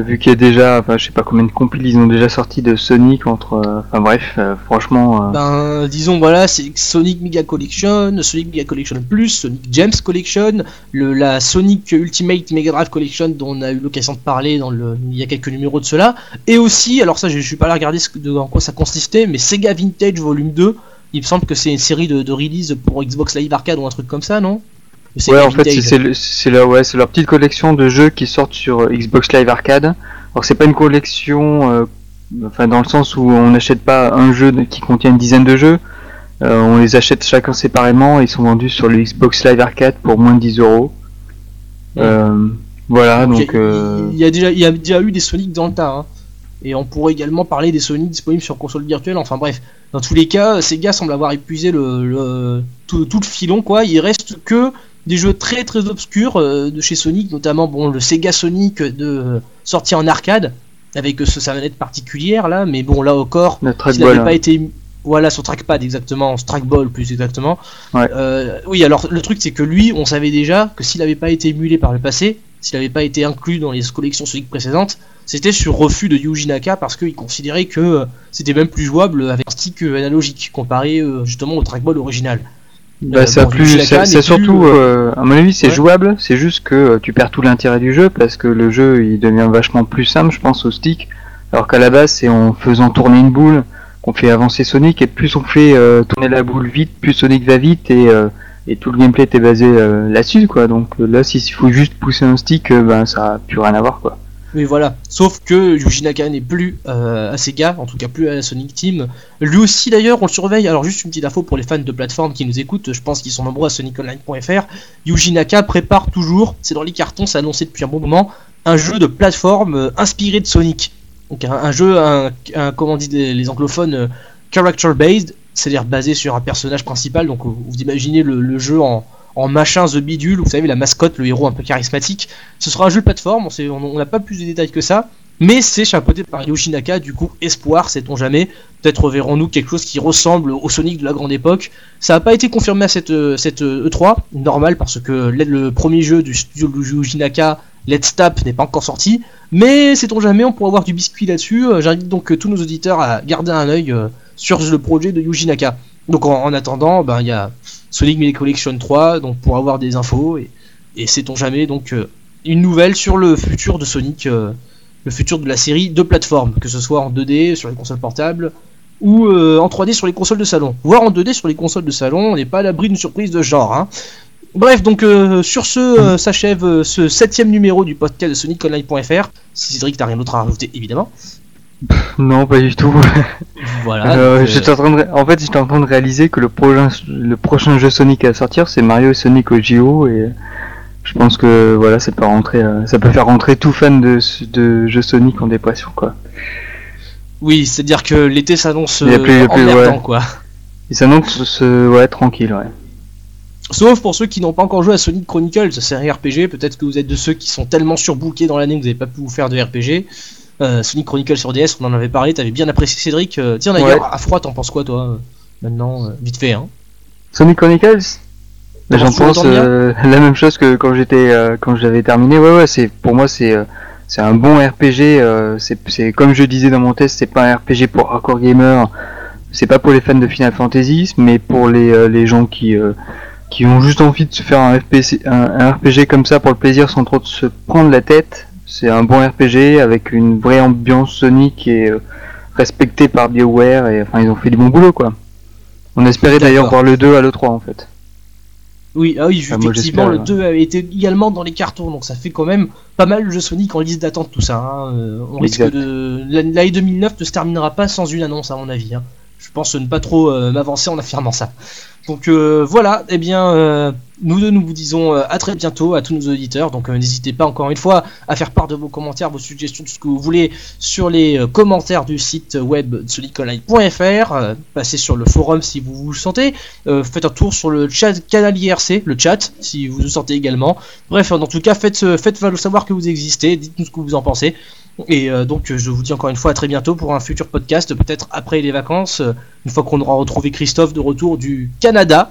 vu qu'il y a déjà, enfin je sais pas combien de compiles ils ont déjà sorti de Sonic entre, euh, enfin bref, euh, franchement. Euh, ben disons voilà, c'est Sonic Mega Collection, Sonic Mega Collection Plus, Sonic James Collection, le, la Sonic Ultimate Mega Drive Collection dont on a eu l'occasion de parler dans le, il y a quelques numéros de cela, et aussi, alors ça je, suis pas là à regarder ce, en quoi ça consistait, mais Sega Vintage Volume 2, il me semble que c'est une série de, de release pour Xbox Live Arcade ou un truc comme ça, non? Ouais, en fait, c'est leur, ouais, leur petite collection de jeux qui sortent sur euh, Xbox Live Arcade. Alors, c'est pas une collection, euh, enfin, dans le sens où on n'achète pas un jeu qui contient une dizaine de jeux. Euh, on les achète chacun séparément et ils sont vendus sur le Xbox Live Arcade pour moins de 10 euros. voilà, donc. Il y, a déjà, il y a déjà eu des Sonic dans le tas. Hein. Et on pourrait également parler des Sonic disponibles sur console virtuelle. Enfin bref, dans tous les cas, Sega semble avoir épuisé le, tout, tout, le filon. quoi. Il reste que des jeux très très obscurs euh, de chez Sonic, notamment bon le Sega Sonic de sorti en arcade, avec ce sa manette particulière là, mais bon là encore, s'il n'avait hein. pas été voilà son trackpad exactement, son trackball plus exactement. Ouais. Euh, oui, alors le truc c'est que lui, on savait déjà que s'il n'avait pas été émulé par le passé, s'il n'avait pas été inclus dans les collections Sonic précédentes, c'était sur refus de Yuji Naka parce qu'il considérait que euh, c'était même plus jouable avec un stick euh, analogique comparé euh, justement au trackball original. Bah, Euh, ça bon, plus, c'est surtout, euh, à mon avis, c'est Ouais. jouable. C'est juste que euh, tu perds tout l'intérêt du jeu parce que le jeu il devient vachement plus simple, je pense, au stick. Alors qu'à la base, c'est en faisant tourner une boule qu'on fait avancer Sonic et plus on fait euh, tourner la boule vite, plus Sonic va vite et, euh, et tout le gameplay était basé euh, là-dessus, quoi. Donc là, s'il faut juste pousser un stick, ben ça a plus rien à voir, quoi. Mais voilà, sauf que Yuji Naka n'est plus euh, à Sega, en tout cas plus à Sonic Team. Lui aussi d'ailleurs, on le surveille. Alors juste une petite info pour les fans de plateforme qui nous écoutent, je pense qu'ils sont nombreux à soniconline.fr. Yuji Naka prépare toujours, c'est dans les cartons, c'est annoncé depuis un bon moment, un jeu de plateforme euh, inspiré de Sonic. Donc un, jeu, un, un- comment dit les, anglophones, euh, character based, c'est-à-dire basé sur un personnage principal. Donc vous, imaginez le jeu en, en machin The Bidule, vous savez la mascotte, le héros un peu charismatique. Ce sera un jeu de plateforme, on n'a pas plus de détails que ça, mais c'est chapeauté par Yoshinaka, du coup, espoir, sait-on jamais. Peut-être verrons-nous quelque chose qui ressemble au Sonic de la grande époque. Ça n'a pas été confirmé à cette, euh, cette euh, E3, normal, parce que le, premier jeu du studio de Yoshinaka, Let's Tap, n'est pas encore sorti, mais sait-on jamais, on pourra avoir du biscuit là-dessus. Euh, J'invite donc euh, tous nos auditeurs à garder un œil euh, sur le projet de Yoshinaka. Donc en, en attendant, ben il y a Sonic Melee Collection 3, donc pour avoir des infos et, sait-on jamais donc euh, une nouvelle sur le futur de Sonic, euh, le futur de la série de plateformes, que ce soit en 2D sur les consoles portables ou euh, en 3D sur les consoles de salon, voire en 2D sur les consoles de salon. On n'est pas à l'abri d'une surprise de genre. hein. Bref, donc sur ce s'achève ce septième numéro du podcast de SonicOnline.fr. Si Cédric t'as rien d'autre à rajouter, évidemment. Non, pas du tout. Voilà. Euh, j'étais en, train de ré- en fait, j'étais en train de réaliser que le prochain, le prochain jeu Sonic à sortir, c'est Mario et Sonic au JO, et je pense que voilà, ça peut rentrer, euh, ça peut faire rentrer tout fan de, de jeux Sonic en dépression, quoi. Oui, c'est-à-dire que l'été s'annonce Il a plus- il euh, ouais. quoi. Et ça annonce ce, ouais, tranquille, ouais. Sauf pour ceux qui n'ont pas encore joué à Sonic Chronicles, c'est un RPG. Peut-être que vous êtes de ceux qui sont tellement surbookés dans l'année que vous n'avez pas pu vous faire de RPG. Euh, Sonic Chronicles sur DS, on en avait parlé, t'avais bien apprécié Cédric. Euh, tiens d'ailleurs, Ouais. à froid, t'en penses quoi toi euh, Maintenant, euh, vite fait, hein. Sonic Chronicles J'en pense la même chose que quand j'étais, quand j'avais terminé. Ouais, ouais, c'est pour moi c'est, c'est un bon RPG. c'est, c'est comme je disais dans mon test, c'est pas un RPG pour hardcore gamer. C'est pas pour les fans de Final Fantasy, mais pour les, les gens qui, qui ont juste envie de se faire un, FPC, un, un RPG comme ça pour le plaisir sans trop se prendre la tête. C'est un bon RPG avec une vraie ambiance Sonic et euh, respecté par BioWare et enfin ils ont fait du bon boulot quoi. On espérait d'ailleurs voir le 2 à l'E3 en fait. Oui, ah oui, Ah, effectivement, le j'espère, 2 avait été également dans les cartons, donc ça fait quand même pas mal de jeux Sonic en liste d'attente, tout ça. hein. Euh, on risque de. L'année 2009 ne se terminera pas sans une annonce, à mon avis. hein. Je pense ne pas trop euh, m'avancer en affirmant ça. Donc euh, voilà, eh bien, euh, nous deux, nous vous disons à très bientôt à tous nos auditeurs. Donc n'hésitez pas encore une fois à faire part de vos commentaires, vos suggestions, tout ce que vous voulez sur les commentaires du site web soniconline.fr. Euh, passez sur le forum si vous vous sentez. Faites un tour sur le chat canal IRC, le chat, si vous le sentez également. Bref, en tout cas, faites, faites savoir que vous existez, dites-nous ce que vous en pensez. Et euh, donc, je vous dis encore une fois à très bientôt pour un futur podcast, peut-être après les vacances, euh, une fois qu'on aura retrouvé Christophe de retour du Canada.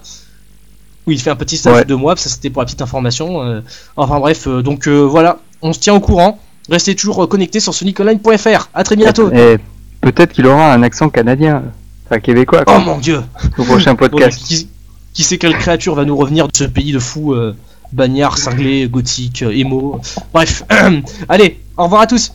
où il fait un petit stage Ouais. de mois, ça c'était pour la petite information. euh, enfin bref, donc voilà, on se tient au courant. Restez toujours connectés sur soniconline.fr. À très bientôt. Et peut-être qu'il aura un accent canadien, enfin québécois, Oh mon dieu. au prochain Bon, podcast. qui, qui sait quelle créature va nous revenir de ce pays de fous, euh, bagnard, cinglé, gothique, euh, émo. Bref, allez, au revoir à tous.